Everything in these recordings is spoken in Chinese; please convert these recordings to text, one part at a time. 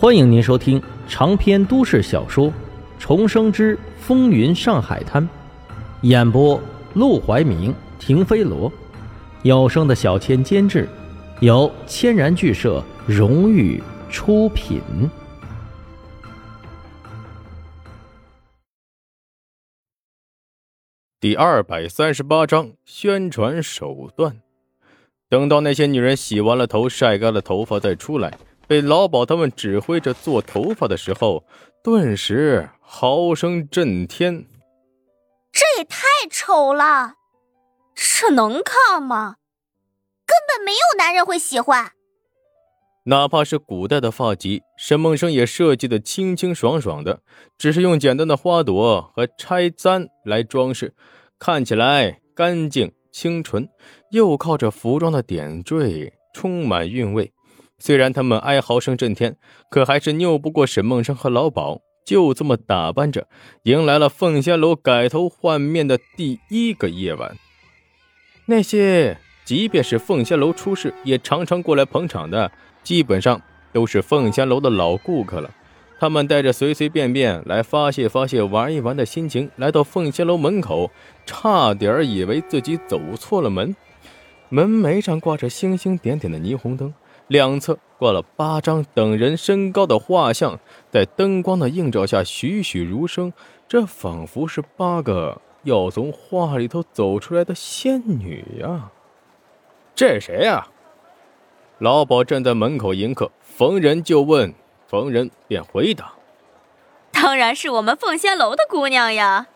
欢迎您收听长篇都市小说《重生之风云上海滩》，演播：陆怀明、停飞罗，有声的小千监制，由千然剧社荣誉出品。第二百三十八章宣传手段。等到那些女人洗完了头、晒干了头发再出来。被老鸨他们指挥着做头发的时候，顿时嚎声震天。这也太丑了，这能看吗？根本没有男人会喜欢。哪怕是古代的发髻，沈梦生也设计的清清爽爽的，只是用简单的花朵和钗簪来装饰，看起来干净清纯，又靠着服装的点缀，充满韵味。虽然他们哀嚎声震天，可还是拗不过沈梦生和老鸨。就这么打扮着，迎来了凤仙楼改头换面的第一个夜晚。那些即便是凤仙楼出事，也常常过来捧场的，基本上都是凤仙楼的老顾客了。他们带着随随便便来发泄发泄、玩一玩的心情，来到凤仙楼门口，差点以为自己走错了门。门楣上挂着星星点点的霓虹灯。两侧挂了八张等人身高的画像，在灯光的映照下栩栩如生，这仿佛是八个要从画里头走出来的仙女呀！这是谁呀？老鸨站在门口迎客，逢人就问，逢人便回答：“当然是我们凤仙楼的姑娘呀，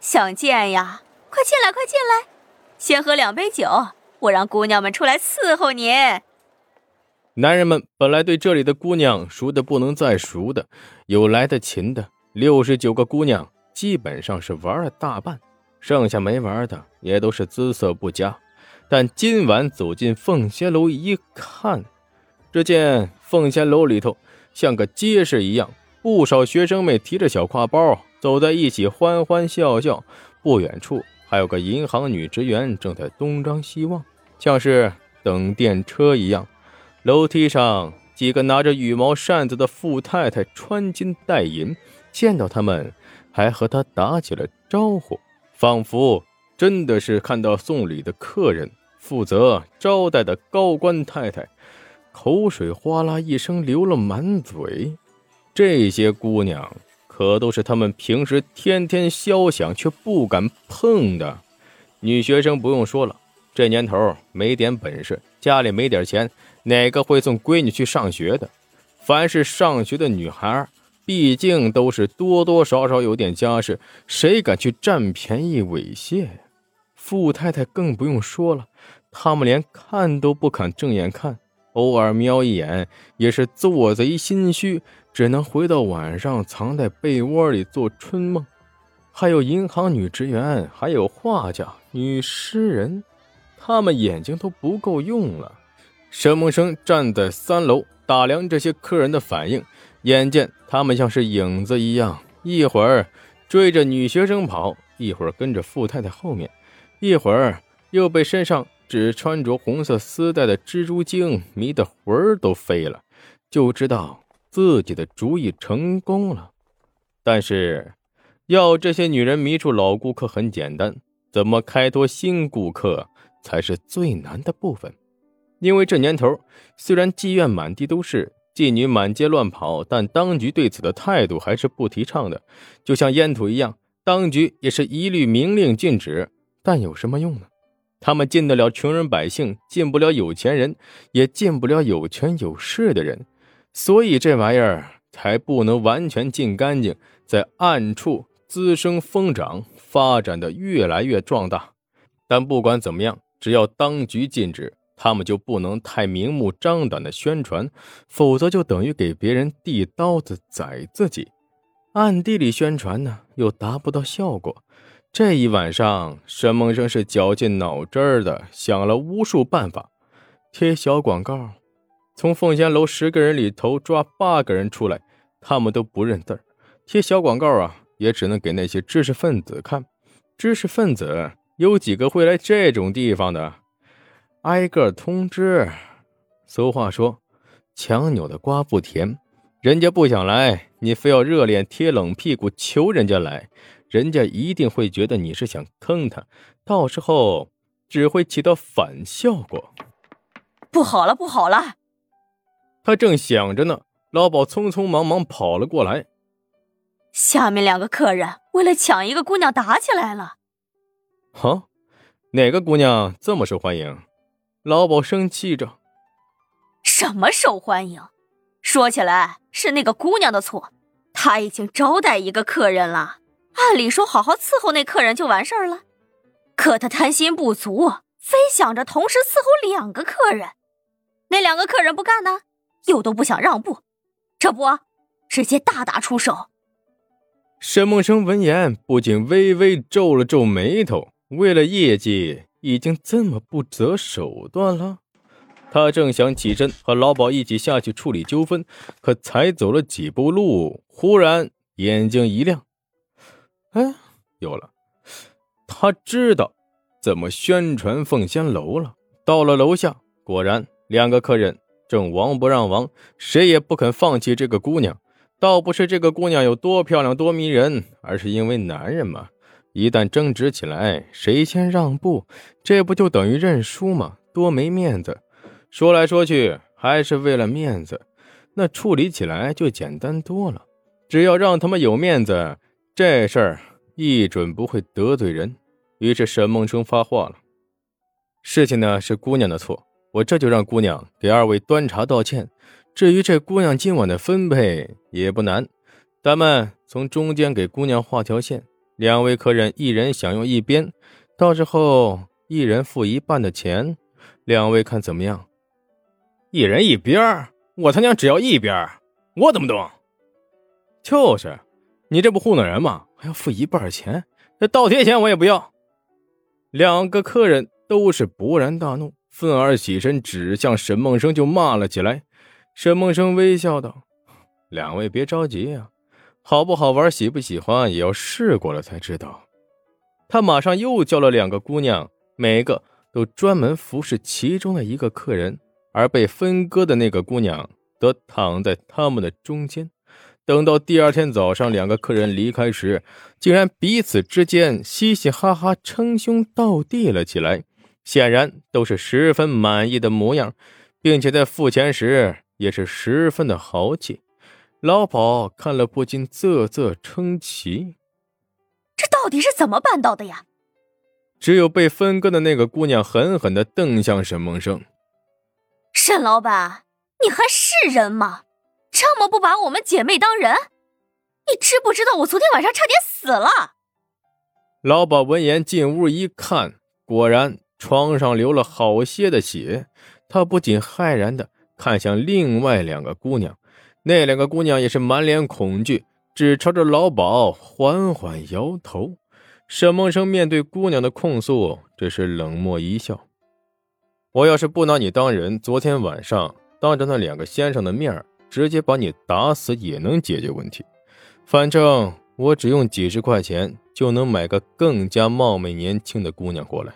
想见呀，快进来，快进来，先喝两杯酒，我让姑娘们出来伺候您。”男人们本来对这里的姑娘熟的不能再熟的，有来的勤的，六十九个姑娘基本上是玩了大半，剩下没玩的也都是姿色不佳。但今晚走进凤仙楼一看，只见凤仙楼里头像个街市一样，不少学生妹提着小挎包走在一起，欢欢笑笑。不远处还有个银行女职员正在东张西望，像是等电车一样。楼梯上，几个拿着羽毛扇子的富太太穿金戴银，见到他们还和他打起了招呼，仿佛真的是看到送礼的客人。负责招待的高官太太，口水哗啦一声流了满嘴。这些姑娘可都是他们平时天天肖想却不敢碰的女学生。不用说了，这年头没点本事，家里没点钱。哪个会送闺女去上学的？凡是上学的女孩，毕竟都是多多少少有点家世，谁敢去占便宜猥亵？富太太更不用说了，他们连看都不肯正眼看，偶尔瞄一眼也是做贼心虚，只能回到晚上藏在被窝里做春梦。还有银行女职员，还有画家、女诗人，他们眼睛都不够用了。沈梦生站在三楼打量这些客人的反应，眼见他们像是影子一样，一会儿追着女学生跑，一会儿跟着富太太后面，一会儿又被身上只穿着红色丝带的蜘蛛精迷得魂儿都飞了，就知道自己的主意成功了。但是，要这些女人迷住老顾客很简单，怎么开拓新顾客才是最难的部分。因为这年头，虽然妓院满地都是，妓女满街乱跑，但当局对此的态度还是不提倡的，就像烟土一样，当局也是一律明令禁止。但有什么用呢？他们禁得了穷人百姓，禁不了有钱人，也禁不了有权有势的人，所以这玩意儿才不能完全禁干净，在暗处滋生疯长，发展的越来越壮大。但不管怎么样，只要当局禁止。他们就不能太明目张胆的宣传，否则就等于给别人递刀子宰自己。暗地里宣传呢，又达不到效果。这一晚上，沈梦生是绞尽脑汁的想了无数办法，贴小广告，从凤仙楼十个人里头抓八个人出来，他们都不认字贴小广告啊，也只能给那些知识分子看。知识分子有几个会来这种地方的？挨个通知。俗话说：“强扭的瓜不甜。”人家不想来，你非要热脸贴冷屁股求人家来，人家一定会觉得你是想坑他，到时候只会起到反效果。不好了，不好了！他正想着呢，老鸨匆匆忙忙跑了过来。下面两个客人为了抢一个姑娘打起来了。哈，哪个姑娘这么受欢迎？老鸨生气着。什么受欢迎？说起来是那个姑娘的错，她已经招待一个客人了。按理说好好伺候那客人就完事儿了，可她贪心不足，非想着同时伺候两个客人。那两个客人不干呢，又都不想让步，这不，直接大打出手。沈梦生闻言不禁微微皱了皱眉头，为了业绩，已经这么不择手段了。他正想起身和老鸨一起下去处理纠纷，可才走了几步路，忽然眼睛一亮，哎，有了！他知道怎么宣传凤仙楼了。到了楼下，果然两个客人正王不让王，谁也不肯放弃这个姑娘。倒不是这个姑娘有多漂亮多迷人，而是因为男人嘛，一旦争执起来，谁先让步，这不就等于认输吗？多没面子！说来说去还是为了面子，那处理起来就简单多了。只要让他们有面子，这事儿一准不会得罪人。于是沈梦生发话了：“事情呢是姑娘的错，我这就让姑娘给二位端茶道歉。”至于这姑娘今晚的分配也不难，咱们从中间给姑娘画条线，两位客人一人享用一边，到时候一人付一半的钱，两位看怎么样？一人一边我他娘只要一边我怎么懂？就是，你这不糊弄人吗？还要付一半钱，这倒贴钱我也不要。两个客人都是勃然大怒，愤而起身，指向沈梦生就骂了起来。沈梦生微笑道：“两位别着急呀，好不好玩，喜不喜欢，也要试过了才知道。”他马上又叫了两个姑娘，每个都专门服侍其中的一个客人，而被分割的那个姑娘则躺在他们的中间。等到第二天早上，两个客人离开时，竟然彼此之间嘻嘻哈哈，称兄道弟了起来，显然都是十分满意的模样，并且在付钱时。也是十分的豪气，老鸨看了不禁啧啧称奇。这到底是怎么办到的呀？只有被分割的那个姑娘狠狠的瞪向沈梦生。沈老板，你还是人吗？这么不把我们姐妹当人？你知不知道我昨天晚上差点死了？老鸨闻言进屋一看，果然床上流了好些的血，他不仅骇然的。看向另外两个姑娘，那两个姑娘也是满脸恐惧，只朝着老鸨缓缓摇头。沈梦生面对姑娘的控诉，只是冷漠一笑：“我要是不拿你当人，昨天晚上当着那两个先生的面直接把你打死也能解决问题。反正我只用几十块钱就能买个更加貌美年轻的姑娘过来。”